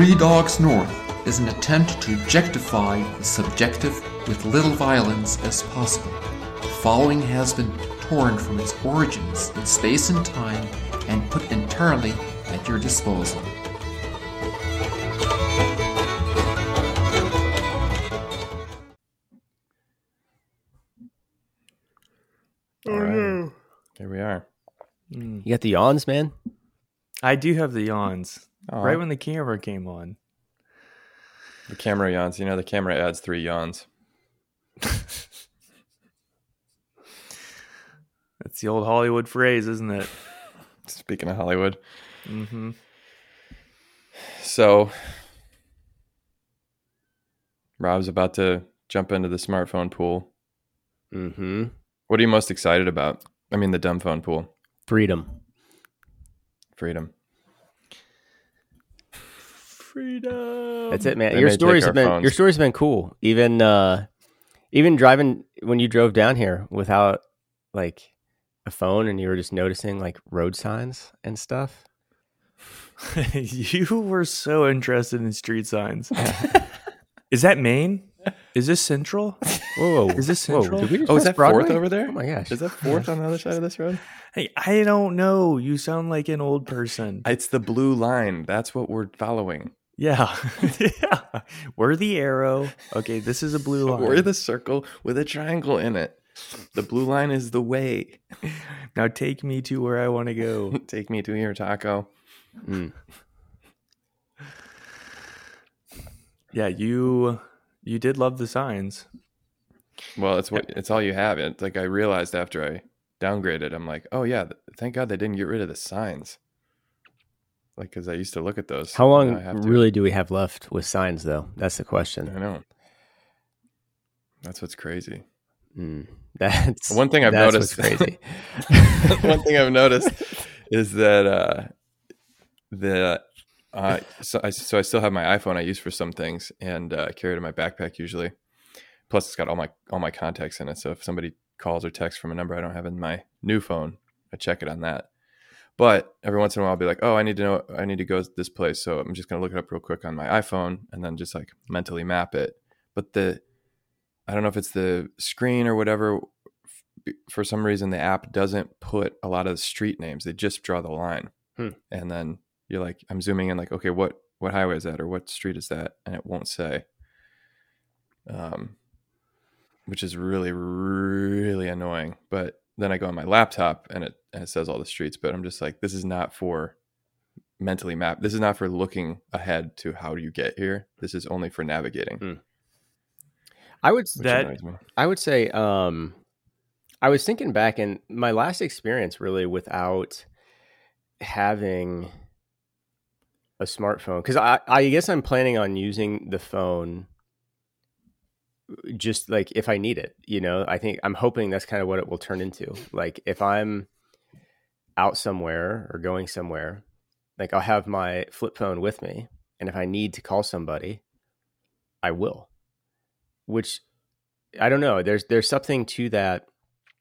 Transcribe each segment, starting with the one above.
Three Dogs North is an attempt to objectify the subjective with little violence as possible. The following has been torn from its origins in space and time and put entirely at your disposal. All right. Mm-hmm. Here we are. Mm. You got the yawns, man. I do have the yawns. Aw. Right when the camera came on. The camera yawns. You know, the camera adds three yawns. That's the old Hollywood phrase, isn't it? Speaking of Hollywood. Mm-hmm. So, Rob's about to jump into the smartphone pool. Mm-hmm. What are you most excited about? I mean, the dumb phone pool. Freedom. Freedom. Freedom. That's it, man. They your stories have been phones. your stories have been cool. Even uh even driving when you drove down here without like a phone and you were just noticing like road signs and stuff. you were so interested in street signs. is that Main? Is this Central? Whoa, Is this whoa, Central? did we just Oh, is that Broadway? fourth over there? Oh my gosh, Is that fourth on the other side of this road? Hey, I don't know. You sound like an old person. It's the blue line. That's what we're following. Yeah. yeah. We're the arrow. Okay, this is a blue line. We're the circle with a triangle in it. The blue line is the way. now take me to where I want to go. Take me to your taco. Mm. Yeah, you you did love the signs. Well, it's what it's all you have. It's like I realized after I downgraded, I'm like, oh yeah, thank God they didn't get rid of the signs. Like, because I used to look at those. How long I really do we have left with signs though? That's the question. I know. That's what's crazy. Mm. That's One thing I've that's noticed- what's crazy. One thing I've noticed is that uh, the uh, so I so I still have my iPhone I use for some things and uh, carry it in my backpack usually. Plus, it's got all my all my contacts in it. So if somebody calls or texts from a number I don't have in my new phone, I check it on that. But every once in a while, I'll be like, "Oh, I need to know. I need to go to this place." So I'm just gonna look it up real quick on my iPhone and then just like mentally map it. But the I don't know if it's the screen or whatever. For some reason, the app doesn't put a lot of the street names. They just draw the line, Hmm. and then you're like, I'm zooming in, like, okay, what what highway is that, or what street is that, and it won't say. Um, which is really really annoying. But then I go on my laptop and it and it says all the streets. But I'm just like, this is not for mentally map. This is not for looking ahead to how do you get here. This is only for navigating. Hmm. I would That- I would say um I was thinking back and my last experience really without having a smartphone cuz I I guess I'm planning on using the phone just like if I need it, you know. I think I'm hoping that's kind of what it will turn into. Like if I'm out somewhere or going somewhere, like I'll have my flip phone with me and if I need to call somebody, I will. Which I don't know. There's there's something to that.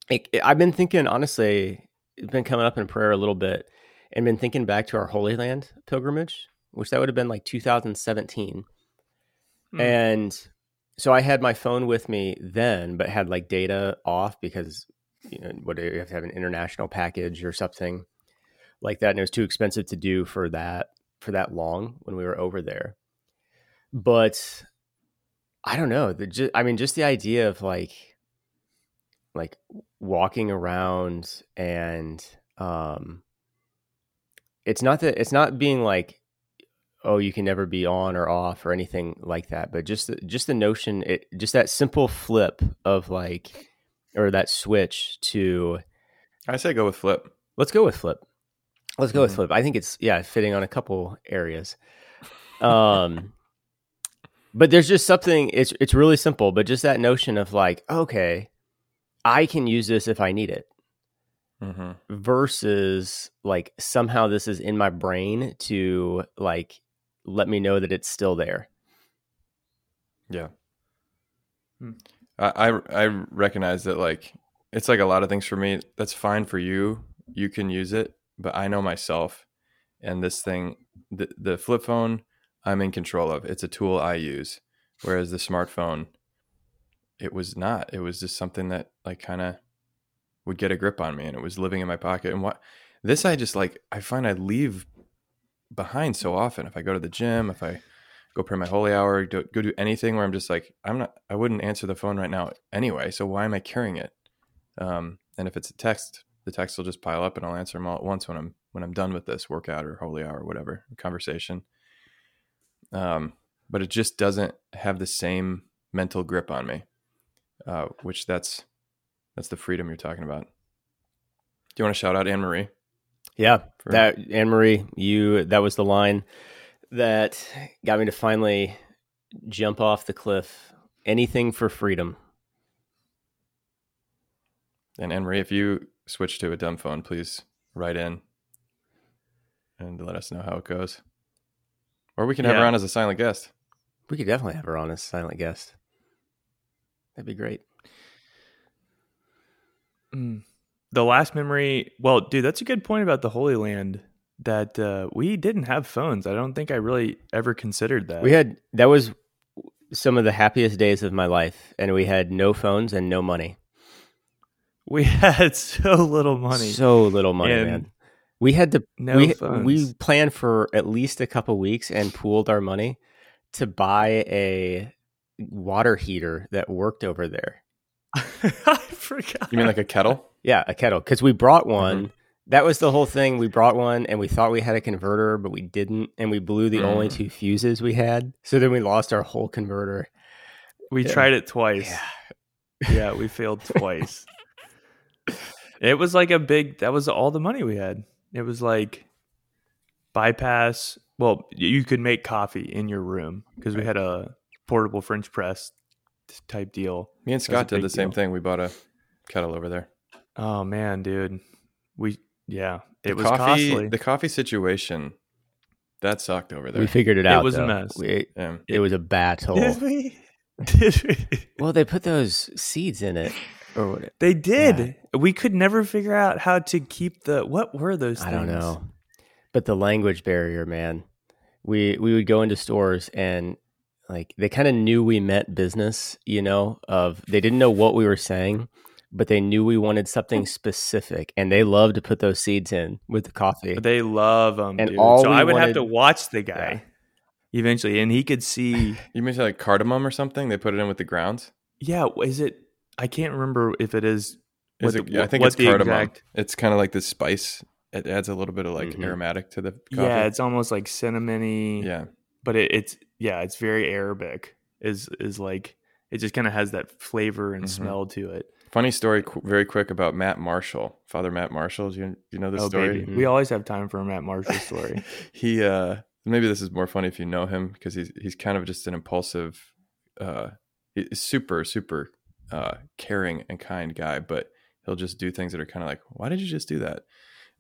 It, it- I've been thinking honestly. It's been coming up in prayer a little bit, and been thinking back to our Holy Land pilgrimage, which that would have been like 2017. Hmm. And so I had my phone with me then, but had like data off because you know what do you have to have an international package or something like that, and it was too expensive to do for that for that long when we were over there. But I don't know. The, ju- I mean, just the idea of like, like walking around and, um, it's not that it's not being like, oh, you can never be on or off or anything like that. But just, just the notion, it just that simple flip of like, or that switch to I say go with flip. Let's go with flip. Let's go with Mhm. flip. I think it's yeah, fitting on a couple areas. Um but there's just something it's it's really simple, but just that notion of like, okay, I can use this if I need it Mm-hmm. versus like somehow this is in my brain to like let me know that it's still there. Yeah. Hmm. I, I recognize that like it's like a lot of things for me. That's fine for you. You can use it, but I know myself, and this thing, the the flip phone I'm in control of. It's a tool I use. Whereas the smartphone, it was not. It was just something that like kind of would get a grip on me and it was living in my pocket. And what this I just like I find I leave behind so often. If I go to the gym, if I go pray my holy hour, do, go do anything where I'm just like, I'm not, I wouldn't answer the phone right now anyway. So why am I carrying it? Um, and if it's a text, the text will just pile up and I'll answer them all at once when I'm, when I'm done with this workout or holy hour or whatever conversation. Um, but it just doesn't have the same mental grip on me, uh, which that's, that's the freedom you're talking about. Do you want to shout out Anne Marie? Yeah, For- that Anne Marie, you that was the line that got me to finally jump off the cliff. Anything for freedom. And Anne Marie, if you switch to a dumb phone, please write in and let us know how it goes. Or we can have her on as a silent guest. We could definitely have her on as a silent guest. That'd be great. Mm. The last memory, well, dude, that's a good point about the Holy Land. That uh, we didn't have phones. I don't think I really ever considered that. We had that was some of the happiest days of my life, and we had no phones and no money. we had so little money. So little money, And man. We had to no we phones. we planned for at least a couple weeks and pooled our money to buy a water heater that worked over there. I forgot. You mean like a kettle? Yeah, a kettle because we brought one. That was the whole thing. We brought one and we thought we had a converter, but we didn't, and we blew the only Mm. two fuses we had. So then we lost our whole converter. we Yeah. tried it twice. Yeah, we failed twice. it was like a big. That was all the money we had. It was like bypass. Well, you could make coffee in your room because we had a portable French press type deal. Me and Scott did big the same deal. thing. We bought a kettle over there. Oh man, dude, we yeah, it The was coffee, costly. The coffee situation, that sucked over there. We figured it out. It was a mess. We, yeah. it was a battle. Did we? Did we? Well, they put those seeds in it, or what? They did. We could never figure out how to keep the. What were those? I don't know. But the language barrier, man. We we would go into stores and like they kind of knew we meant business, you know, of they didn't know what we were saying, but they knew we wanted something specific and they love to put those seeds in with the coffee. But they love them, And dude. all so I would have to watch the guy eventually, and he could see. You mentioned like cardamom or something? They put it in with the grounds? yeah, is it? I can't remember if it is. Is it- the- yeah, I think it's cardamom. exact- It's kind of like this spice. It adds a little bit of like Mhm. aromatic to the coffee. Yeah, it's almost like cinnamony. yeah. but it, it's yeah, it's very Arabic. Is is like it just kind of has that flavor and Mhm. smell to it. Funny story, qu- very quick about Matt Marshall, Father Matt Marshall. Do you, do you know this oh story? baby, we always have time for a Matt Marshall story. he uh maybe this is more funny if you know him because he's he's kind of just an impulsive uh super super uh caring and kind guy but he'll just do things that are kind of like why did you just do that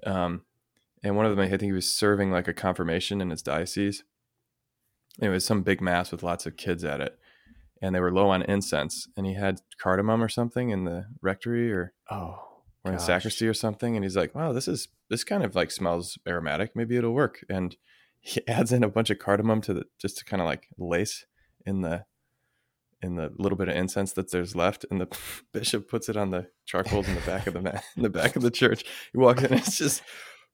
um and one of them i think he was serving like a confirmation in his diocese it was some big mass with lots of kids at it and they were low on incense and he had cardamom or something in the rectory or oh, or in sacristy or something and he's like wow this is this kind of like smells aromatic. Maybe it'll work. And he adds in a bunch of cardamom to the just to kind of like lace in the in the little bit of incense that there's left and the bishop puts it on the charcoals in the back of the in the back of the church. He walks in and it's just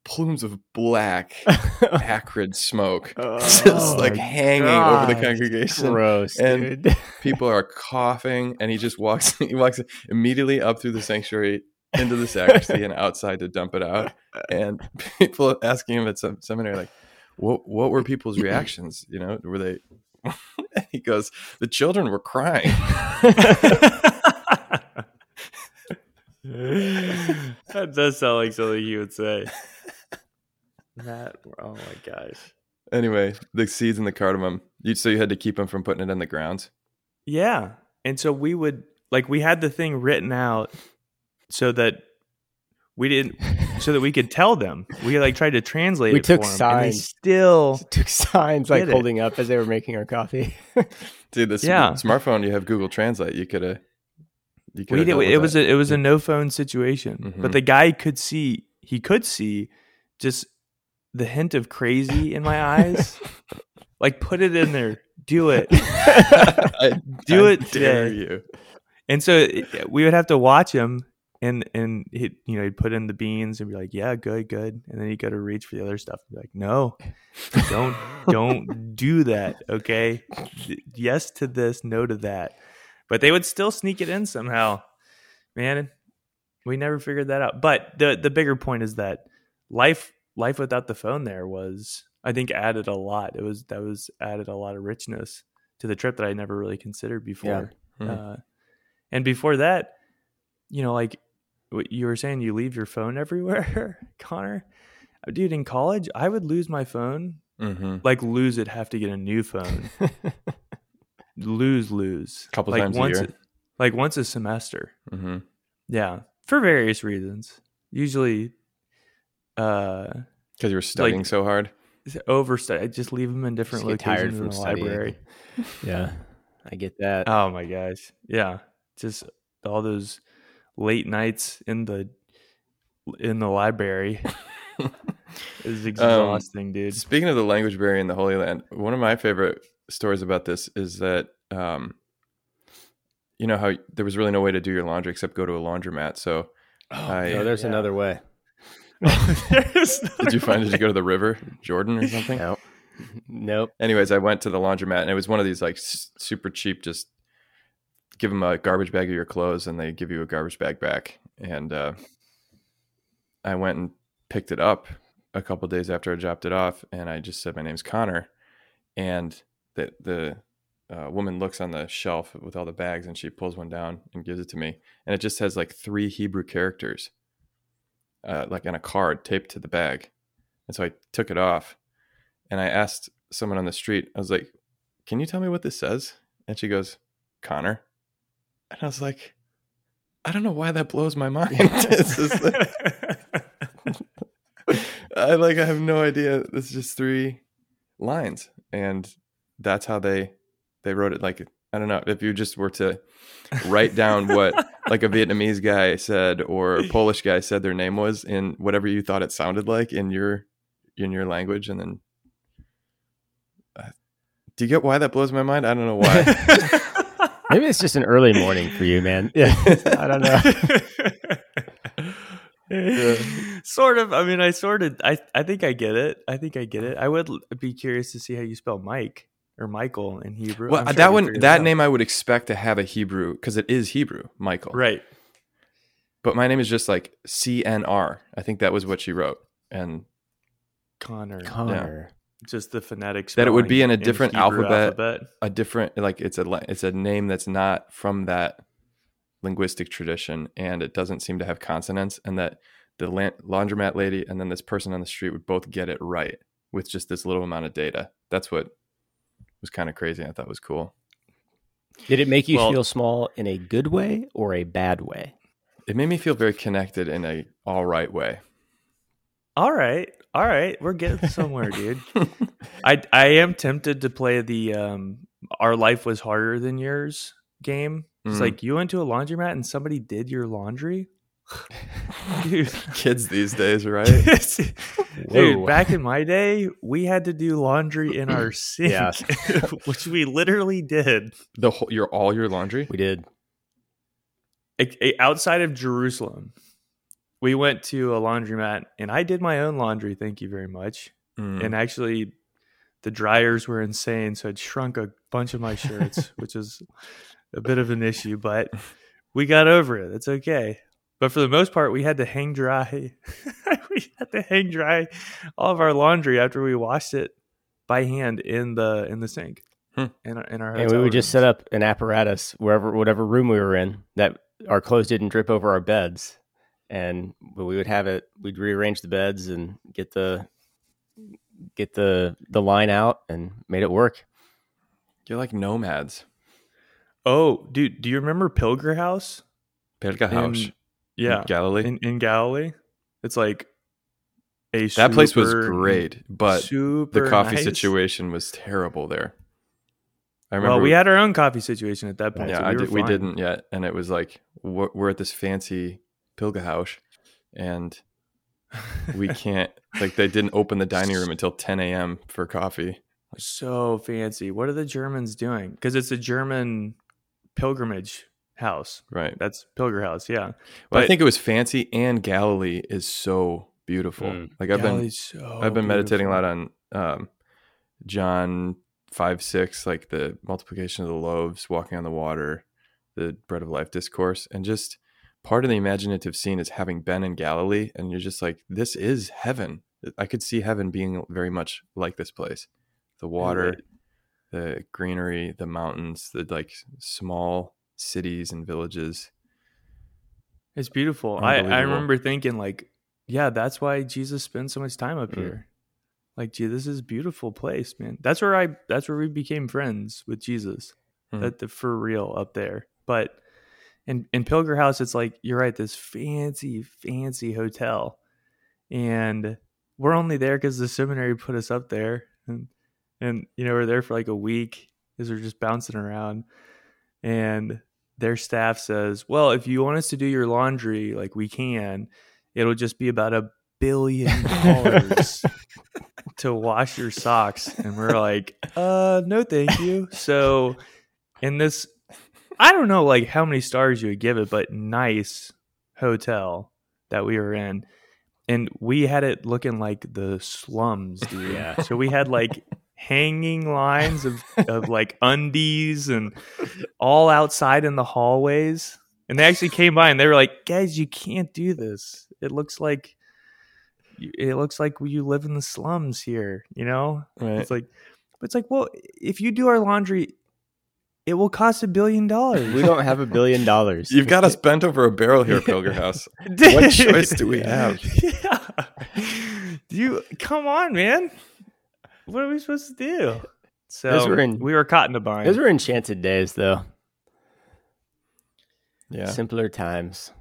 plumes of black acrid smoke oh just Oh like my hanging over the congregation. Gross, And- people are coughing and he just walks he walks immediately up through the sanctuary into the sacristy and outside to dump it out. And people asking him at some seminary like what what were people's reactions? You know were they he goes the children were crying. That does sound like something you would say. That oh my gosh. anyway the seeds and the cardamom you so you had to keep them from putting it in the ground Yeah. And so we would like we had the thing written out so that we didn't so that we could tell them. We like tried to translate We it took for 'em, and they signs. still Took signs like it. holding up as they were making our coffee. dude this Yeah. smartphone you have google translate you could have you we coulda did, dealt it was a, it was a no phone situation. Mhm. But the guy could see he could see just the hint of crazy in my eyes. Like put it in there. Do it. I, Do I it dare today. You. And so eh, it- we would have to watch him, and and he you know he'd put in the beans and be like, yeah, good, good, and then he'd go to reach for the other stuff and be like, no, don't don't do that, okay? Yes to this, no to that, but they would still sneak it in somehow, man. We never figured that out. But the the bigger point is that life life without the phone there was I think added a lot. It was that was added a lot of richness to the trip that I never really considered before. Hmm. Uh, and before that, you know, like what you were saying, you leave your phone everywhere, Connor. Dude, in college, I would lose my phone, Mm-hmm. like lose it, have to get a new phone, lose, lose, Couple like times a once, year. like once a semester. Mm-hmm. Yeah, for various reasons. Usually, uh, Because you were studying so hard. overstudy. I just leave them in different Just get tired locations in from the studying. library. yeah, I get that. Oh my gosh. Yeah. Just all those late nights in the in the library is exhausting, dude. Speaking of the language barrier in the Holy Land, one of my favorite stories about this is that um, you know how there was really no way to do your laundry except go to a laundromat. So I no, there's yeah. another way. There's did you find did you go to the river, Jordan or something? No, nope. Anyways, I went to the laundromat and it was one of these like s- super cheap, just give them a garbage bag of your clothes and they give you a garbage bag back. And uh, I went and picked it up a couple days after I dropped it off, and I just said my name's Connor, and the the uh, woman looks on the shelf with all the bags and she pulls one down and gives it to me, and it just has like three Hebrew characters, uh, like in a card taped to the bag, and so I took it off, and I asked someone on the street, I was like, "Can you tell me what this says?" And she goes, "Connor," and I was like. I don't know why that blows my mind. Like- I like I have no idea. It's just three lines, and that's how they they wrote it. Like I don't know if you just were to write down what like a Vietnamese guy said or a Polish guy said their name was in whatever you thought it sounded like in your in your language, and then uh, do you get why that blows my mind? I don't know why. Maybe it's just an early morning for you, man. Yeah, I don't know. sort of. I mean, I sort of. I I think I get it. I think I get it. I would be curious to see how you spell Mike or Michael in Hebrew. well, uh, sure that one, that out. name I would expect to have a Hebrew because it is Hebrew, Michael. right? But my name is just like CNR. I think that was what she wrote. And Connor. Connor. Just the phonetics That it would be in a different Hebrew alphabet. a different like it's a it's a name that's not from that linguistic tradition and it doesn't seem to have consonants and that the la- laundromat lady and then this person on the street would both get it right with just this little amount of data. That's what was kind of crazy. I thought was cool. Did it make you Well- feel small in a good way or a bad way? It made me feel very connected in a all right way. All right, all right, we're getting somewhere, dude. I I am tempted to play the um our life was harder than yours game. It's Mhm. like you went to a laundromat and somebody did your laundry. Dude, Kids these days, right? dude, Whoa. back in my day, we had to do laundry in our sink, Yeah. which we literally did. the whole your all your laundry. We did. A- a- outside of Jerusalem, we went to a laundromat and I did my own laundry. Thank you very much. Mm. and actually the dryers were insane so it shrunk a bunch of my shirts which is a bit of an issue but we got over it it's okay but for the most part we had to hang dry we had to hang dry all of our laundry after we washed it by hand in the in the sink Hmm. in our, in our And we hotel would just set up an apparatus wherever, whatever room we were in, that our clothes didn't drip over our beds, and we would have it. We'd rearrange the beds and get the get the the line out and made it work. You're like nomads. oh dude do you remember pilger house Perga House. In- yeah Galilee. in, in galilee it's like a that place was great, but the coffee nice. situation was terrible there. I remember Well, we had our own coffee situation at that point. yeah, so I we, did, we, didn't yet, and it was like we're, we're at this fancy Pilga house, and we can't like they didn't open the dining room until 10 a.m. for coffee. So fancy. What are the Germans doing? Because it's a German pilgrimage house. Right. That's Pilgrim House. Yeah. Well, I think it was fancy, and Galilee is so beautiful. Mm. Like I've been, so I've been meditating a lot on um, John five six, like the multiplication of the loaves, walking on the water, the bread of life discourse, and just part of the imaginative scene is having been in Galilee, and you're just like, this is heaven. I could see heaven being very much like this place, the water, Right. the greenery, the mountains, the like small cities and villages. It's beautiful. I, I remember thinking like, yeah, that's why Jesus spends so much time up Mm. here. Like, gee, this is a beautiful place, man. That's where I that's where we became friends with Jesus. Mhm. That the for real up there. But in in Pilgrim House, it's like you're right, this fancy, fancy hotel. And we're only there because the seminary put us up there. And and you know, we're there for like a week because we're just bouncing around. And their staff says, Well, if you want us to do your laundry, like we can, it'll just be about a billion dollars to wash your socks. And we're like, uh, no, thank you. So in this I don't know like how many stars you would give it, but nice hotel that we were in. And we had it looking like the slums, dude. Yeah. So we had like hanging lines of, of like undies and all outside in the hallways. And they actually came by and they were like, guys, you can't do this. It looks like it looks like you live in the slums here, you know? Right. It's like, but it's like, well, if you do our laundry, it will cost a billion dollars. We don't have a billion dollars. You've got us bent over a barrel here, Pilgrim House. What choice do we have? Yeah. Do you come on, man? What are we supposed to do? So Those were in- we were caught in a bind. Those were enchanted days, though. Yeah. Simpler times.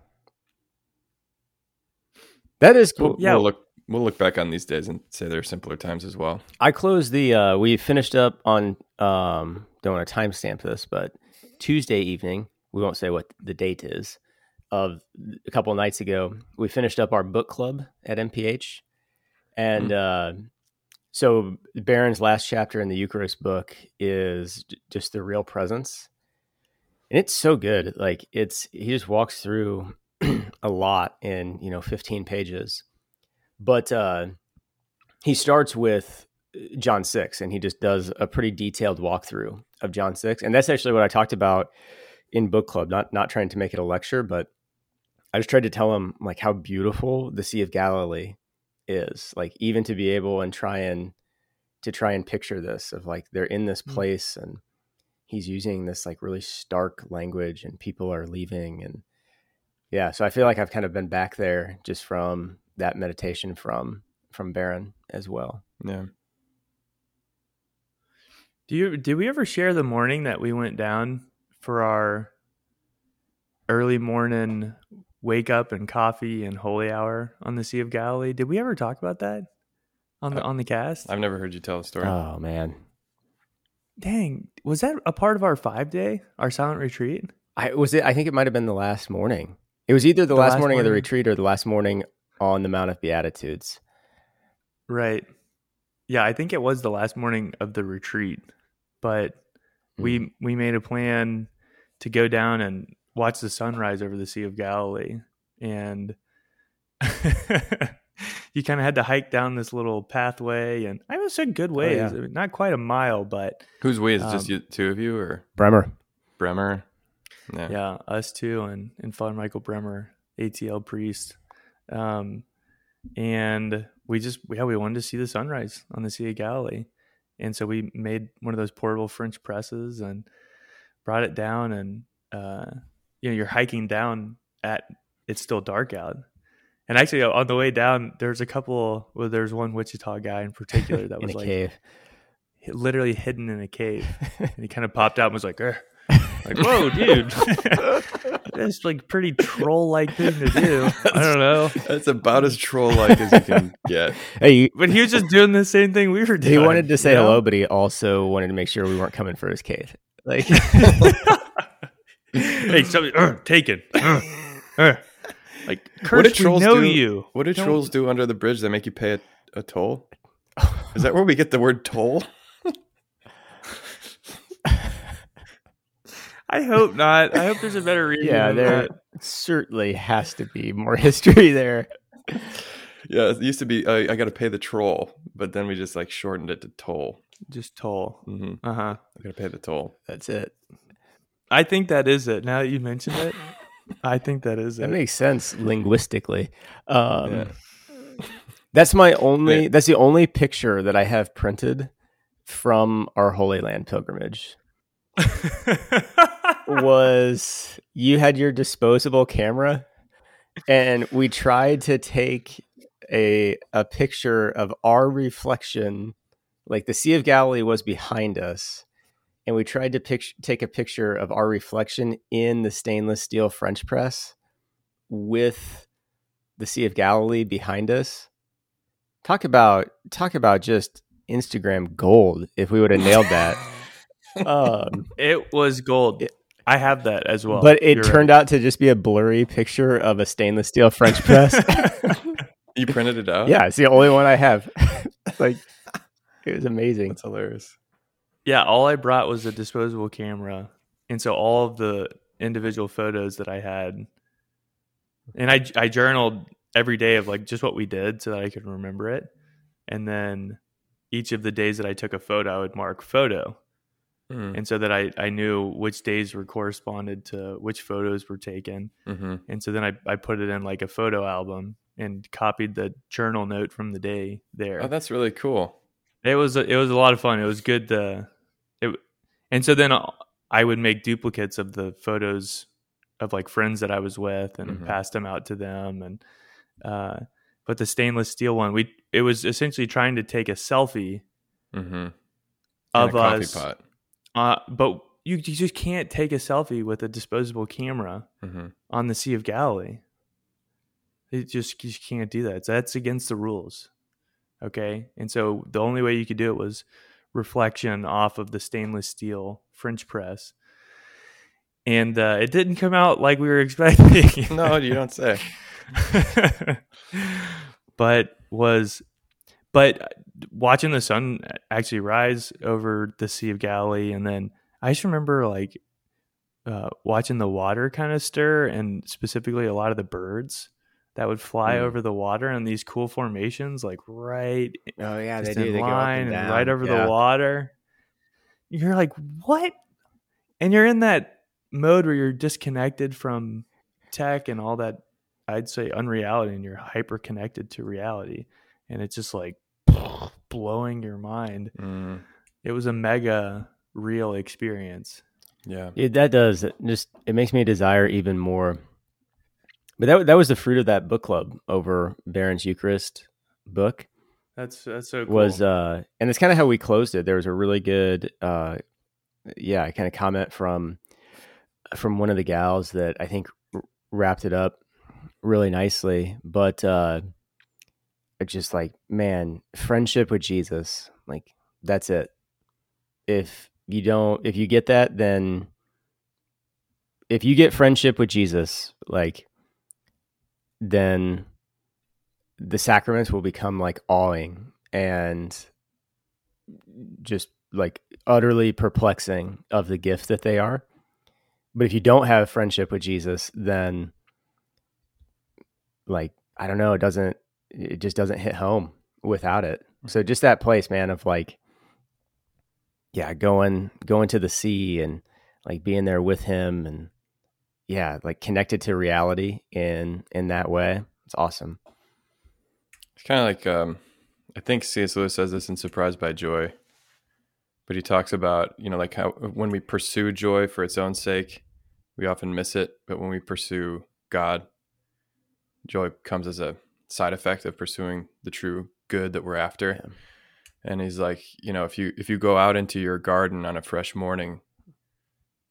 That is cool. We'll, Yeah. we'll look we'll look back on these days and say they're simpler times as well. I closed the. Uh, we finished up on. Um, don't want to timestamp this, but Tuesday evening. We won't say what the date is. Of a couple of nights ago, we finished up our book club at MPH, and uh, so Barron's last chapter in the Eucharist book is just the real presence, and it's so good. Like it's he just walks through a lot in you know 15 pages, but uh, he starts with John 6 and he just does a pretty detailed walkthrough of John 6 and that's actually what I talked about in book club not not trying to make it a lecture but I just tried to tell him like how beautiful the Sea of Galilee is like even to be able and try and to try and picture this of like they're in this Mm. place and he's using this like really stark language and people are leaving and yeah so I feel like I've kind of been back there just from that meditation from from Barron as well Yeah. Do you did we ever share the morning that we went down for our early morning wake up and coffee and holy hour on the Sea of Galilee? Did we ever talk about that on the uh, on the cast? I've never heard you tell the story. Oh man, Dang, was that a part of our five day, our silent retreat? I was it. I think it might have been the last morning. It was either the, The last, last morning, of the retreat or the last morning on the Mount of Beatitudes. Right. Yeah, I think it was the last morning of the retreat, but we hmm. we made a plan to go down and watch the sunrise over the Sea of Galilee, and you kind of had to hike down this little pathway, and I was a good ways, yeah. I mean, not quite a mile, but whose we? Is it just Um, you, two of you or Bremer. Bremer? Yeah. yeah, us too, and and Father Michael Bremer, ATL priest, um, and we just yeah we wanted to see the sunrise on the Sea of Galilee, and so we made one of those portable French presses and brought it down, and uh, you know you're hiking down at it's still dark out. And actually, on the way down, there's a couple. Well, there's one Wichita guy in particular that in was a like cave. literally hidden in a cave, and he kind of popped out and was like, like, whoa, dude. That's like pretty troll like thing to do. I don't know. That's about as troll like as you can get. hey, you, But he was just doing the same thing we were doing. he wanted to say you know? hello, but he also wanted to make sure we weren't coming for his cave. Like, hey, somebody, uh, taken. Uh, uh. Like, Kirsch, what do trolls know do, you. What do Don't... trolls do under the bridge? that make you pay a, a toll. Is that where we get the word toll? I hope not. I hope there's a better reason. Yeah, there that. certainly has to be more history there. Yeah, it used to be uh, I got to pay the troll, but then we just like shortened it to toll. Just toll. Mm-hmm. Uh huh. I got to pay the toll. That's it. I think that is it. Now that you mentioned it, I think that is That it. That makes sense linguistically. Um, Yeah. That's my only. Yeah. That's the only picture that I have printed from our Holy Land pilgrimage. Was you had your disposable camera, and we tried to take a a picture of our reflection, like the Sea of Galilee was behind us, and we tried to pic- take a picture of our reflection in the stainless steel French press with the Sea of Galilee behind us. Talk about talk about just Instagram gold if we would have nailed that. um, it was gold. It- I have that as well. but it You're turned out to just be a blurry picture of a stainless steel French press. You printed it out? yeah, it's the only one I have. like it was amazing. That's hilarious. Yeah, all I brought was a disposable camera, and so all of the individual photos that I had, and I I journaled every day of like just what we did so that I could remember it, and then each of the days that I took a photo, I would mark photo, Mm. and so that I I knew which days were corresponded to which photos were taken, hmm and so then I I put it in like a photo album and copied the journal note from the day there. Oh, that's really cool. It was it was a lot of fun. It was good to it, and so then I would make duplicates of the photos of like friends that I was with and Mhm. pass them out to them and uh but the stainless steel one we it was essentially trying to take a selfie hmm of a us uh but you, you just can't take a selfie with a disposable camera hmm on the Sea of Galilee. It just you just can't do that. So that's against the rules. Okay. And so the only way you could do it was reflection off of the stainless steel French press. And uh, it didn't come out like we were expecting. No, you don't say. but was but watching the sun actually rise over the Sea of Galilee and then I just remember like uh, watching the water kind of stir and specifically a lot of the birds that would fly Mm. over the water in these cool formations like right Oh yeah, just in line and right over the water. You're like, what? And you're in that mode where you're disconnected from tech and all that. I'd say unreality, and you're hyper connected to reality, and it's just like blowing your mind. Mm, It was a mega real experience. yeah. Yeah, that does. It just it makes me desire even more. But that that was the fruit of that book club over Barron's Eucharist book That's that's so cool. was uh and it's kind of how we closed it. There was a really good uh yeah, kind of comment from from one of the gals that I think r- wrapped it up really nicely, but uh just like, man, friendship with Jesus, like that's it. If you don't if you get that then if you get friendship with Jesus, like then the sacraments will become like awing and just like utterly perplexing of the gift that they are. But if you don't have friendship with Jesus, then like I don't know, it doesn't it just doesn't hit home without it. So just that place, man, of like yeah, going going to the sea and like being there with him and yeah, like connected to reality in in that way. It's awesome. It's kind of like um, I think C.S. Lewis says this in Surprised by Joy, but he talks about you know like how when we pursue joy for its own sake, we often miss it, but when we pursue God, joy comes as a side effect of pursuing the true good that we're after. Yeah. And he's like, you know, if you if you go out into your garden on a fresh morning,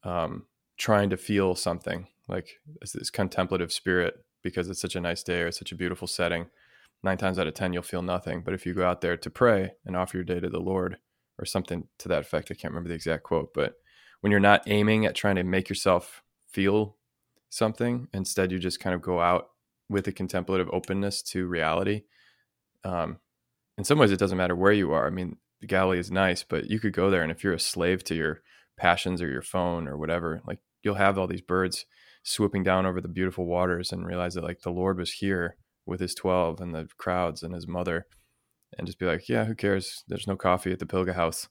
um, trying to feel something like this, contemplative spirit because it's such a nice day or such a beautiful setting, nine times out of ten you'll feel nothing. But if you go out there to pray and offer your day to the Lord or something to that effect, I can't remember the exact quote, but when you're not aiming at trying to make yourself feel something, instead you just kind of go out with a contemplative openness to reality. Um, in some ways, it doesn't matter where you are. I mean, the Galilee is nice, but you could go there, and if you're a slave to your passions or your phone or whatever, like you'll have all these birds swooping down over the beautiful waters and realize that like the Lord was here with his 12 and the crowds and his mother and just be like, yeah, who cares? There's no coffee at the Pilga house.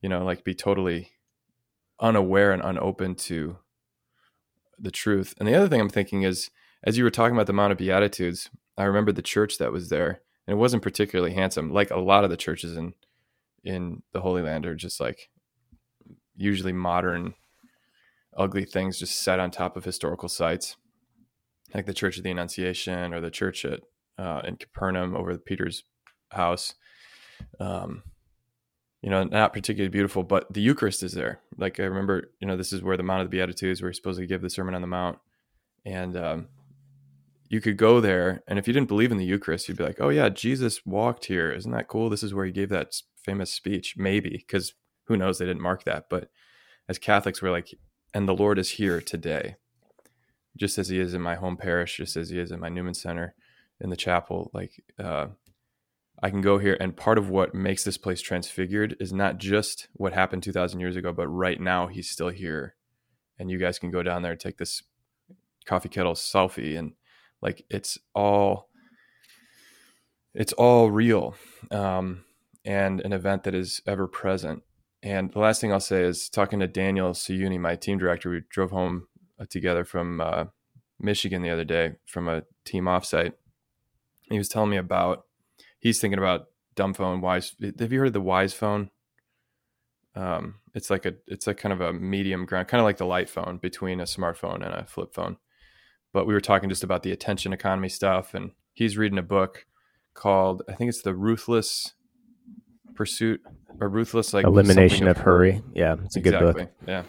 You know, like be totally unaware and unopen to the truth. And the other thing I'm thinking is, as you were talking about the Mount of Beatitudes, I remember the church that was there, and it wasn't particularly handsome. Like a lot of the churches in in the Holy Land are just like usually modern, ugly things just set on top of historical sites, like the Church of the Annunciation or the church at uh, in Capernaum over the Peter's house. Um, you know, not particularly beautiful, but the Eucharist is there. Like I remember, you know, this is where the Mount of the Beatitudes, where you're supposed to give the Sermon on the Mount, and um, you could go there, and if you didn't believe in the Eucharist, you'd be like, "Oh yeah, Jesus walked here. Isn't that cool? This is where he gave that famous speech." Maybe because who knows? They didn't mark that, but as Catholics, we're like, "And the Lord is here today, just as He is in my home parish, just as He is in my Newman Center, in the chapel." Like, uh, I can go here. And part of what makes this place transfigured is not just what happened 2,000 years ago, but right now he's still here. And you guys can go down there and take this coffee kettle selfie. And like it's all, it's all real um, and an event that is ever present. And the last thing I'll say is talking to Daniel Sayuni, my team director, we drove home uh, together from uh, Michigan the other day from a team offsite. He was telling me about he's thinking about dumb phone wise have you heard of the wise phone um, it's like a it's like kind of a medium ground kind of like the light phone between a smartphone and a flip phone but we were talking just about the attention economy stuff and he's reading a book called i think it's the ruthless pursuit or ruthless like elimination of, of hurry. hurry. yeah it's a exactly. good book yeah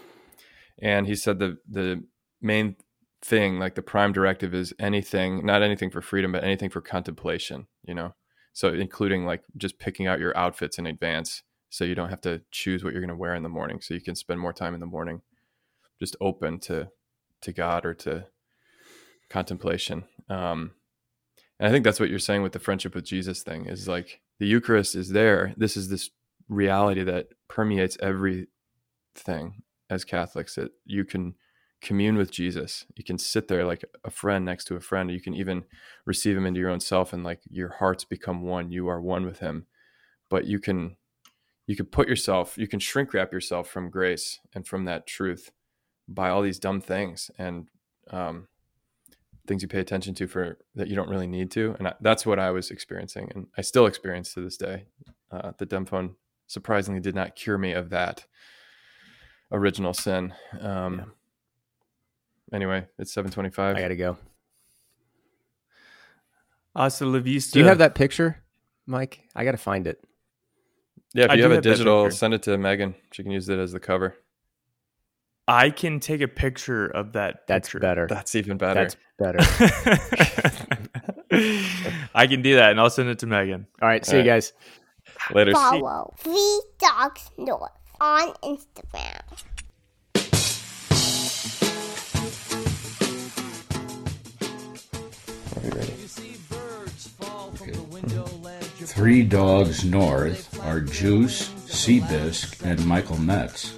and he said the the main thing like the prime directive is anything not anything for freedom but anything for contemplation you know so including like just picking out your outfits in advance so you don't have to choose what you're going to wear in the morning so you can spend more time in the morning just open to to God or to contemplation. Um and I think that's what you're saying with the friendship with Jesus thing is like the Eucharist is there. This is this reality that permeates everything as Catholics that you can commune with Jesus. You can sit there like a friend next to a friend. You can even receive him into your own self and like your hearts become one. You are one with him. But you can you can put yourself, you can shrink wrap yourself from grace and from that truth by all these dumb things and um, things you pay attention to for that you don't really need to. And I, that's what I was experiencing, and I still experience to this day. Uh, the dumb phone surprisingly did not cure me of that original sin. Um, yeah anyway, it's seven twenty-five. I gotta go. Hasta la vista. Do you have that picture, Mike? I gotta find it. Yeah, if you have a digital, send it to Megan. She can use it as the cover. I can take a picture of that. That's picture. better. That's even better. That's better. I can do that, and I'll send it to Megan. All right. See All you right. guys later. Follow Three Dogs North on Instagram. Three Dogs North are Juice, Seabisc, and Michael Metz.